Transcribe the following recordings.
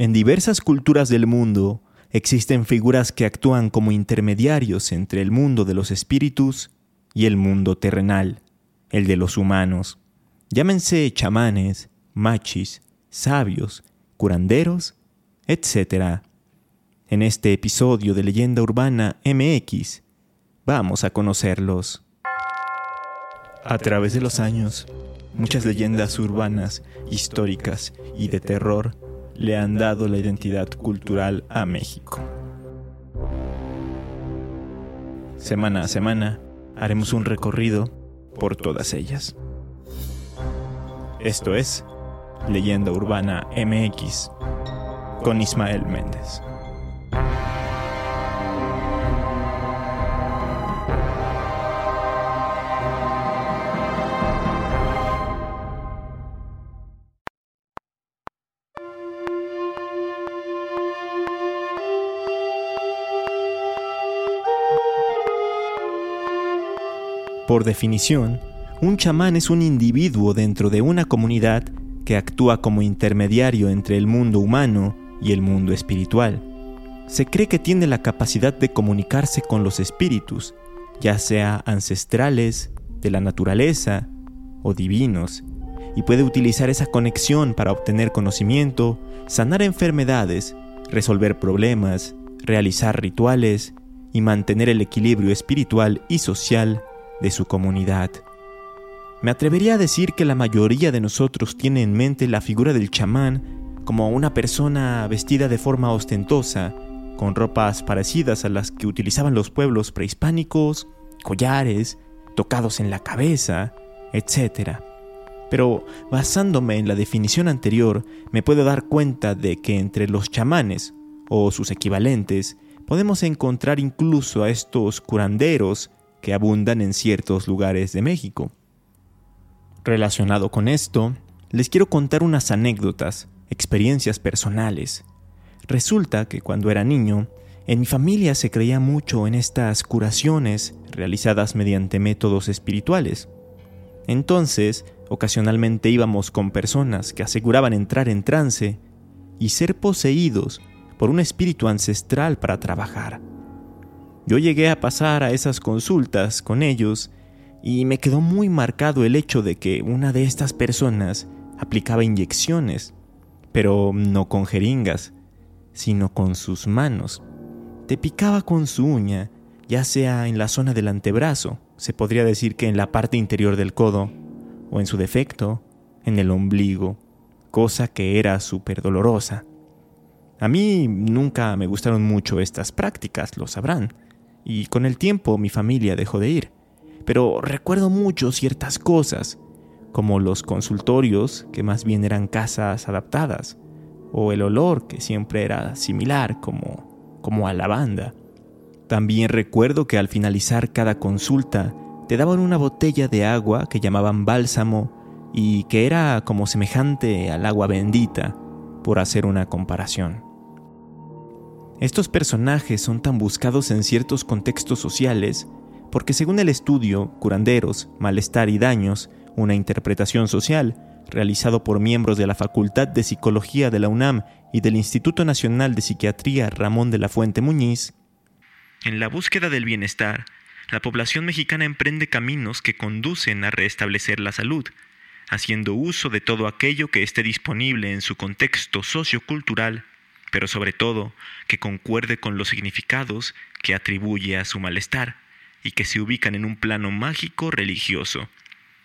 En diversas culturas del mundo existen figuras que actúan como intermediarios entre el mundo de los espíritus y el mundo terrenal, el de los humanos. Llámense chamanes, machis, sabios, curanderos, etc. En este episodio de Leyenda Urbana MX, vamos a conocerlos. A través de los años, muchas leyendas urbanas, históricas y de terror le han dado la identidad cultural a México. Semana a semana haremos un recorrido por todas ellas. Esto es Leyenda Urbana MX con Ismael Méndez. Definición, un chamán es un individuo dentro de una comunidad que actúa como intermediario entre el mundo humano y el mundo espiritual. Se cree que tiene la capacidad de comunicarse con los espíritus, ya sea ancestrales, de la naturaleza o divinos, y puede utilizar esa conexión para obtener conocimiento, sanar enfermedades, resolver problemas, realizar rituales y mantener el equilibrio espiritual y social de su comunidad. Me atrevería a decir que la mayoría de nosotros tiene en mente la figura del chamán como una persona vestida de forma ostentosa, con ropas parecidas a las que utilizaban los pueblos prehispánicos, collares, tocados en la cabeza, etc. Pero basándome en la definición anterior, me puedo dar cuenta de que entre los chamanes, o sus equivalentes, podemos encontrar incluso a estos curanderos que abundan en ciertos lugares de México. Relacionado con esto, les quiero contar unas anécdotas, experiencias personales. Resulta que cuando era niño, en mi familia se creía mucho en estas curaciones realizadas mediante métodos espirituales. Entonces, ocasionalmente íbamos con personas que aseguraban entrar en trance y ser poseídos por un espíritu ancestral para trabajar. Yo llegué a pasar a esas consultas con ellos y me quedó muy marcado el hecho de que una de estas personas aplicaba inyecciones, pero no con jeringas, sino con sus manos. Te picaba con su uña, ya sea en la zona del antebrazo, se podría decir que en la parte interior del codo, o en su defecto, en el ombligo, cosa que era súper dolorosa. A mí nunca me gustaron mucho estas prácticas, lo sabrán y con el tiempo mi familia dejó de ir. Pero recuerdo mucho ciertas cosas, como los consultorios, que más bien eran casas adaptadas, o el olor, que siempre era similar, como, como a lavanda. También recuerdo que al finalizar cada consulta te daban una botella de agua que llamaban bálsamo y que era como semejante al agua bendita, por hacer una comparación. Estos personajes son tan buscados en ciertos contextos sociales porque según el estudio Curanderos, Malestar y Daños, una interpretación social, realizado por miembros de la Facultad de Psicología de la UNAM y del Instituto Nacional de Psiquiatría Ramón de la Fuente Muñiz, en la búsqueda del bienestar, la población mexicana emprende caminos que conducen a restablecer la salud, haciendo uso de todo aquello que esté disponible en su contexto sociocultural pero sobre todo que concuerde con los significados que atribuye a su malestar y que se ubican en un plano mágico religioso,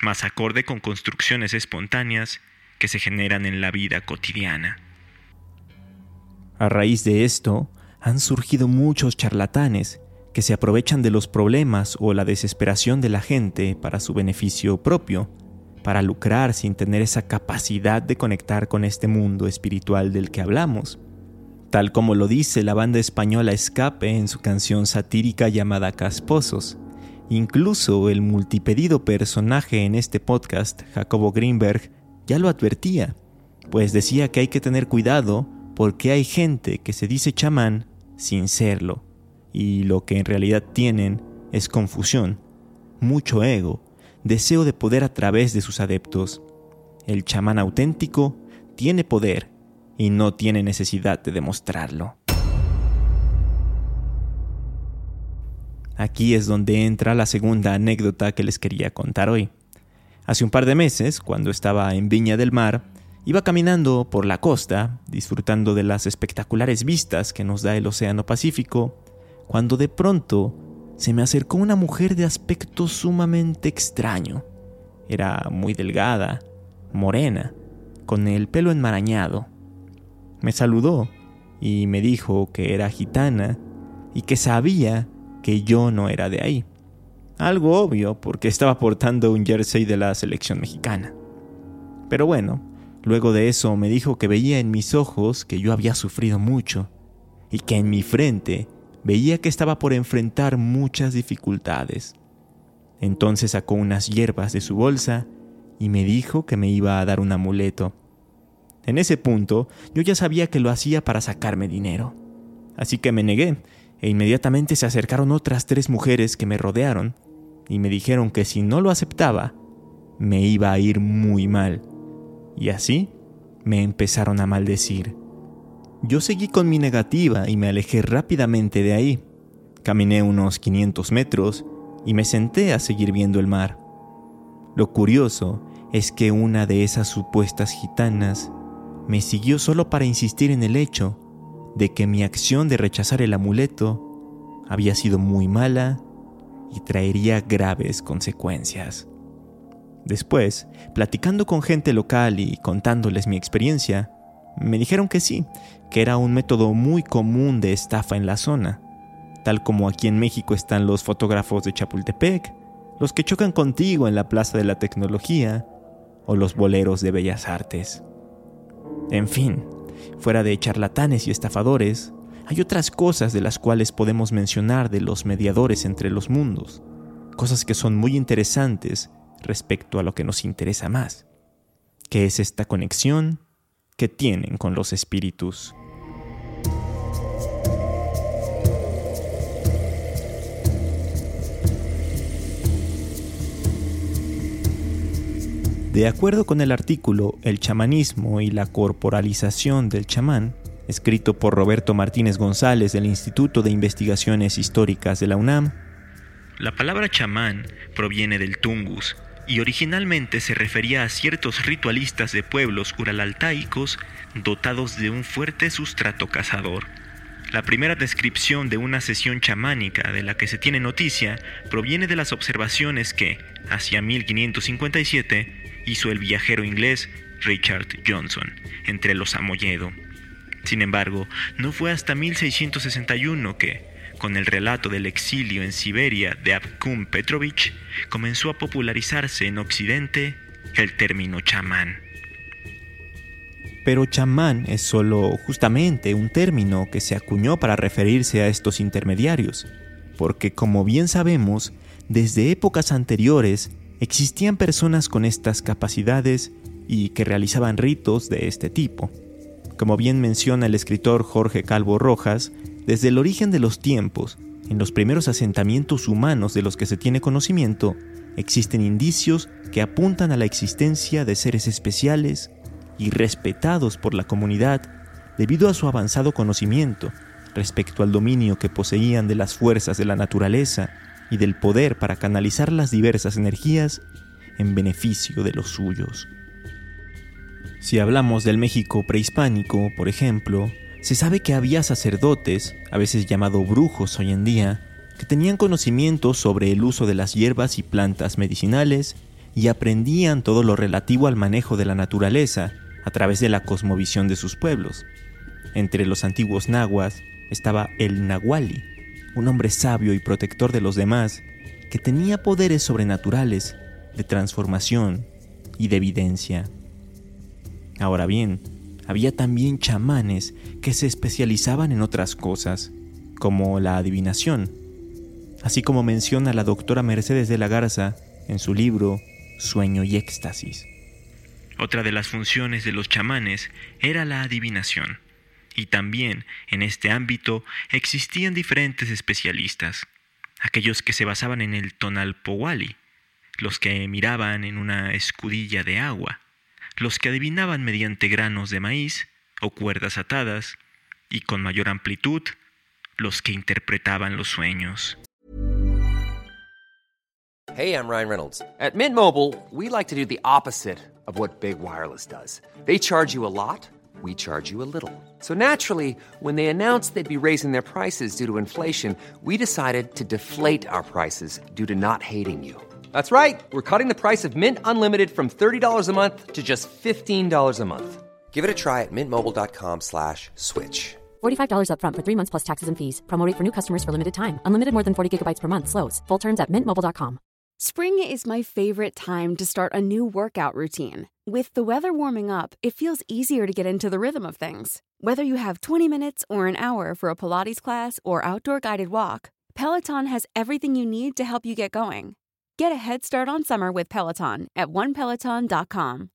más acorde con construcciones espontáneas que se generan en la vida cotidiana. A raíz de esto, han surgido muchos charlatanes que se aprovechan de los problemas o la desesperación de la gente para su beneficio propio, para lucrar sin tener esa capacidad de conectar con este mundo espiritual del que hablamos tal como lo dice la banda española Escape en su canción satírica llamada Casposos. Incluso el multipedido personaje en este podcast, Jacobo Greenberg, ya lo advertía, pues decía que hay que tener cuidado porque hay gente que se dice chamán sin serlo, y lo que en realidad tienen es confusión, mucho ego, deseo de poder a través de sus adeptos. El chamán auténtico tiene poder y no tiene necesidad de demostrarlo. Aquí es donde entra la segunda anécdota que les quería contar hoy. Hace un par de meses, cuando estaba en Viña del Mar, iba caminando por la costa, disfrutando de las espectaculares vistas que nos da el Océano Pacífico, cuando de pronto se me acercó una mujer de aspecto sumamente extraño. Era muy delgada, morena, con el pelo enmarañado. Me saludó y me dijo que era gitana y que sabía que yo no era de ahí. Algo obvio porque estaba portando un jersey de la selección mexicana. Pero bueno, luego de eso me dijo que veía en mis ojos que yo había sufrido mucho y que en mi frente veía que estaba por enfrentar muchas dificultades. Entonces sacó unas hierbas de su bolsa y me dijo que me iba a dar un amuleto. En ese punto yo ya sabía que lo hacía para sacarme dinero. Así que me negué e inmediatamente se acercaron otras tres mujeres que me rodearon y me dijeron que si no lo aceptaba, me iba a ir muy mal. Y así me empezaron a maldecir. Yo seguí con mi negativa y me alejé rápidamente de ahí. Caminé unos 500 metros y me senté a seguir viendo el mar. Lo curioso es que una de esas supuestas gitanas me siguió solo para insistir en el hecho de que mi acción de rechazar el amuleto había sido muy mala y traería graves consecuencias. Después, platicando con gente local y contándoles mi experiencia, me dijeron que sí, que era un método muy común de estafa en la zona, tal como aquí en México están los fotógrafos de Chapultepec, los que chocan contigo en la Plaza de la Tecnología o los boleros de Bellas Artes. En fin, Fuera de charlatanes y estafadores, hay otras cosas de las cuales podemos mencionar de los mediadores entre los mundos, cosas que son muy interesantes respecto a lo que nos interesa más, que es esta conexión que tienen con los espíritus. De acuerdo con el artículo El chamanismo y la corporalización del chamán, escrito por Roberto Martínez González del Instituto de Investigaciones Históricas de la UNAM, la palabra chamán proviene del tungus y originalmente se refería a ciertos ritualistas de pueblos uralaltaicos dotados de un fuerte sustrato cazador. La primera descripción de una sesión chamánica de la que se tiene noticia proviene de las observaciones que, hacia 1557, hizo el viajero inglés Richard Johnson entre los Amoyedo. Sin embargo, no fue hasta 1661 que, con el relato del exilio en Siberia de Abkum Petrovich, comenzó a popularizarse en Occidente el término chamán. Pero chamán es solo justamente un término que se acuñó para referirse a estos intermediarios, porque como bien sabemos, desde épocas anteriores existían personas con estas capacidades y que realizaban ritos de este tipo. Como bien menciona el escritor Jorge Calvo Rojas, desde el origen de los tiempos, en los primeros asentamientos humanos de los que se tiene conocimiento, existen indicios que apuntan a la existencia de seres especiales y respetados por la comunidad debido a su avanzado conocimiento respecto al dominio que poseían de las fuerzas de la naturaleza y del poder para canalizar las diversas energías en beneficio de los suyos. Si hablamos del México prehispánico, por ejemplo, se sabe que había sacerdotes, a veces llamados brujos hoy en día, que tenían conocimiento sobre el uso de las hierbas y plantas medicinales y aprendían todo lo relativo al manejo de la naturaleza a través de la cosmovisión de sus pueblos. Entre los antiguos nahuas estaba el nahuali, un hombre sabio y protector de los demás, que tenía poderes sobrenaturales de transformación y de evidencia. Ahora bien, había también chamanes que se especializaban en otras cosas, como la adivinación, así como menciona la doctora Mercedes de la Garza en su libro Sueño y Éxtasis. Otra de las funciones de los chamanes era la adivinación y también en este ámbito existían diferentes especialistas, aquellos que se basaban en el tonalpowali, los que miraban en una escudilla de agua, los que adivinaban mediante granos de maíz o cuerdas atadas, y con mayor amplitud, los que interpretaban los sueños. Hey, I'm Ryan Reynolds. At Mint Mobile, we like to do the opposite of what Big Wireless does. They charge you a lot, we charge you a little. So naturally, when they announced they'd be raising their prices due to inflation, we decided to deflate our prices due to not hating you. That's right. We're cutting the price of Mint Unlimited from $30 a month to just $15 a month. Give it a try at mintmobile.com slash switch. $45 upfront for three months plus taxes and fees. Promote for new customers for limited time. Unlimited more than 40 gigabytes per month. Slows. Full terms at mintmobile.com. Spring is my favorite time to start a new workout routine. With the weather warming up, it feels easier to get into the rhythm of things. Whether you have 20 minutes or an hour for a Pilates class or outdoor guided walk, Peloton has everything you need to help you get going. Get a head start on summer with Peloton at onepeloton.com.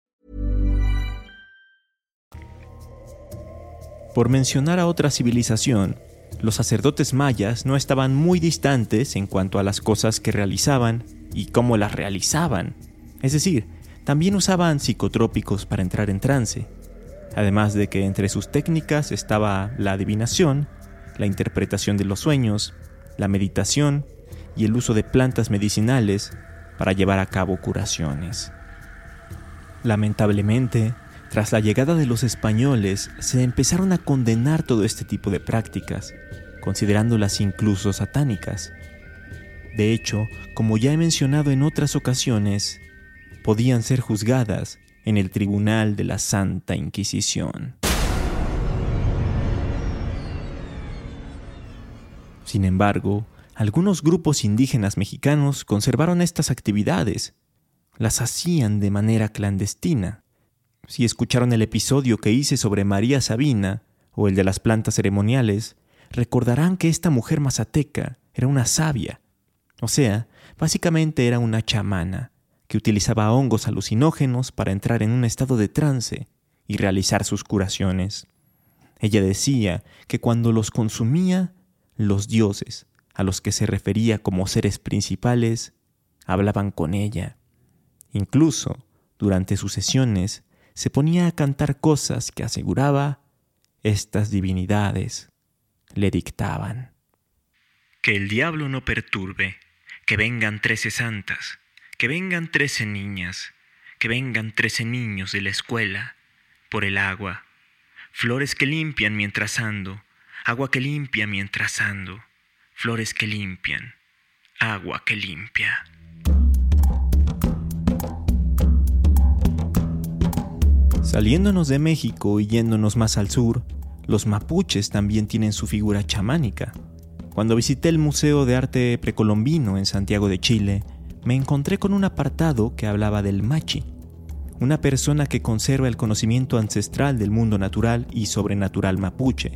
Por mencionar a otra civilización, los sacerdotes mayas no estaban muy distantes en cuanto a las cosas que realizaban y cómo las realizaban. Es decir, también usaban psicotrópicos para entrar en trance, además de que entre sus técnicas estaba la adivinación, la interpretación de los sueños, la meditación y el uso de plantas medicinales para llevar a cabo curaciones. Lamentablemente, tras la llegada de los españoles, se empezaron a condenar todo este tipo de prácticas, considerándolas incluso satánicas. De hecho, como ya he mencionado en otras ocasiones, podían ser juzgadas en el Tribunal de la Santa Inquisición. Sin embargo, algunos grupos indígenas mexicanos conservaron estas actividades. Las hacían de manera clandestina. Si escucharon el episodio que hice sobre María Sabina o el de las plantas ceremoniales, recordarán que esta mujer mazateca era una sabia, o sea, básicamente era una chamana que utilizaba hongos alucinógenos para entrar en un estado de trance y realizar sus curaciones. Ella decía que cuando los consumía, los dioses, a los que se refería como seres principales, hablaban con ella. Incluso, durante sus sesiones, se ponía a cantar cosas que aseguraba estas divinidades le dictaban. Que el diablo no perturbe, que vengan trece santas, que vengan trece niñas, que vengan trece niños de la escuela, por el agua, flores que limpian mientras ando, agua que limpia mientras ando, flores que limpian, agua que limpia. Saliéndonos de México y yéndonos más al sur, los mapuches también tienen su figura chamánica. Cuando visité el Museo de Arte Precolombino en Santiago de Chile, me encontré con un apartado que hablaba del machi, una persona que conserva el conocimiento ancestral del mundo natural y sobrenatural mapuche,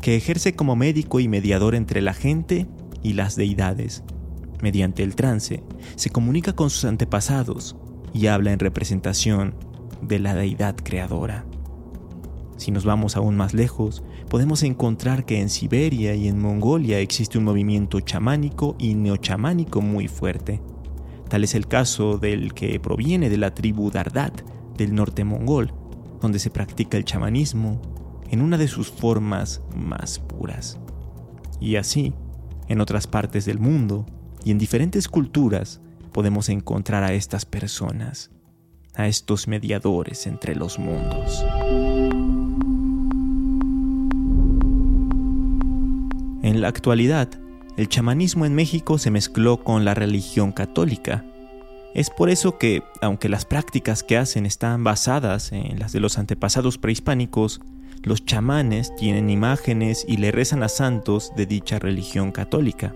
que ejerce como médico y mediador entre la gente y las deidades. Mediante el trance, se comunica con sus antepasados y habla en representación de la deidad creadora. Si nos vamos aún más lejos, podemos encontrar que en Siberia y en Mongolia existe un movimiento chamánico y neochamánico muy fuerte. Tal es el caso del que proviene de la tribu Dardat del norte mongol, donde se practica el chamanismo en una de sus formas más puras. Y así, en otras partes del mundo y en diferentes culturas, podemos encontrar a estas personas a estos mediadores entre los mundos. En la actualidad, el chamanismo en México se mezcló con la religión católica. Es por eso que, aunque las prácticas que hacen están basadas en las de los antepasados prehispánicos, los chamanes tienen imágenes y le rezan a santos de dicha religión católica.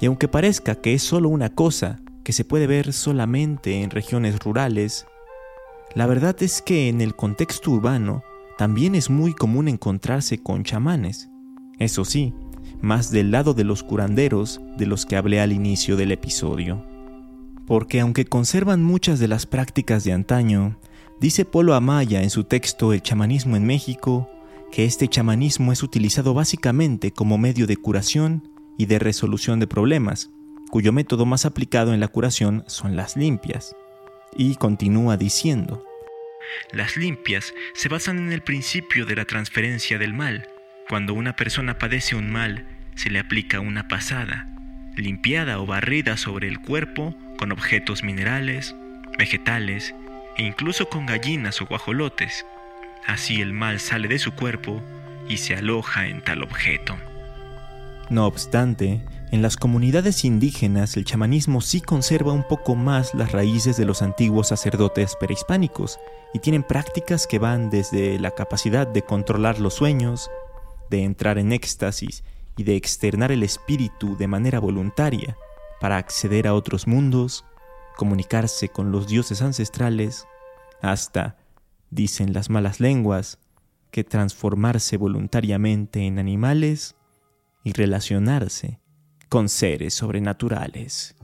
Y aunque parezca que es solo una cosa, que se puede ver solamente en regiones rurales, la verdad es que en el contexto urbano también es muy común encontrarse con chamanes. Eso sí, más del lado de los curanderos de los que hablé al inicio del episodio. Porque aunque conservan muchas de las prácticas de antaño, dice Polo Amaya en su texto El chamanismo en México, que este chamanismo es utilizado básicamente como medio de curación y de resolución de problemas, cuyo método más aplicado en la curación son las limpias. Y continúa diciendo, Las limpias se basan en el principio de la transferencia del mal. Cuando una persona padece un mal, se le aplica una pasada, limpiada o barrida sobre el cuerpo con objetos minerales, vegetales e incluso con gallinas o guajolotes. Así el mal sale de su cuerpo y se aloja en tal objeto. No obstante, en las comunidades indígenas el chamanismo sí conserva un poco más las raíces de los antiguos sacerdotes prehispánicos y tienen prácticas que van desde la capacidad de controlar los sueños, de entrar en éxtasis y de externar el espíritu de manera voluntaria para acceder a otros mundos, comunicarse con los dioses ancestrales, hasta, dicen las malas lenguas, que transformarse voluntariamente en animales y relacionarse con seres sobrenaturales.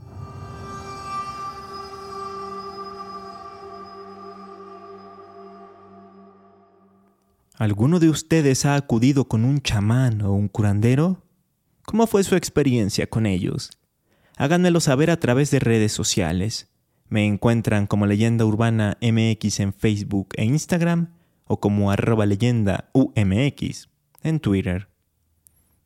¿Alguno de ustedes ha acudido con un chamán o un curandero? ¿Cómo fue su experiencia con ellos? Háganmelo saber a través de redes sociales. Me encuentran como Leyenda Urbana MX en Facebook e Instagram o como arroba leyenda UMX en Twitter.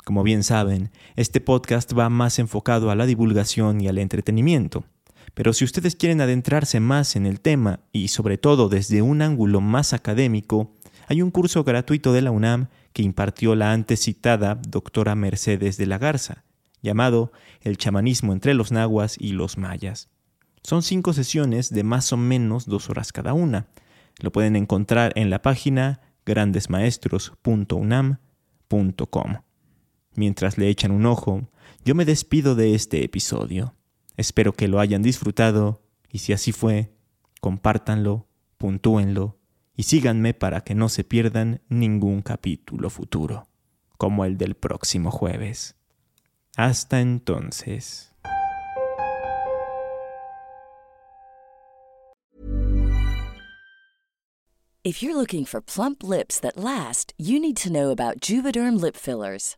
Como bien saben, este podcast va más enfocado a la divulgación y al entretenimiento. Pero si ustedes quieren adentrarse más en el tema y sobre todo desde un ángulo más académico, hay un curso gratuito de la UNAM que impartió la antes citada doctora Mercedes de la Garza, llamado El chamanismo entre los nahuas y los mayas. Son cinco sesiones de más o menos dos horas cada una. Lo pueden encontrar en la página grandesmaestros.unam.com. Mientras le echan un ojo, yo me despido de este episodio. Espero que lo hayan disfrutado y si así fue, compártanlo, puntúenlo y síganme para que no se pierdan ningún capítulo futuro, como el del próximo jueves. Hasta entonces. If you're looking for plump lips that last, you need to know about Juvederm lip fillers.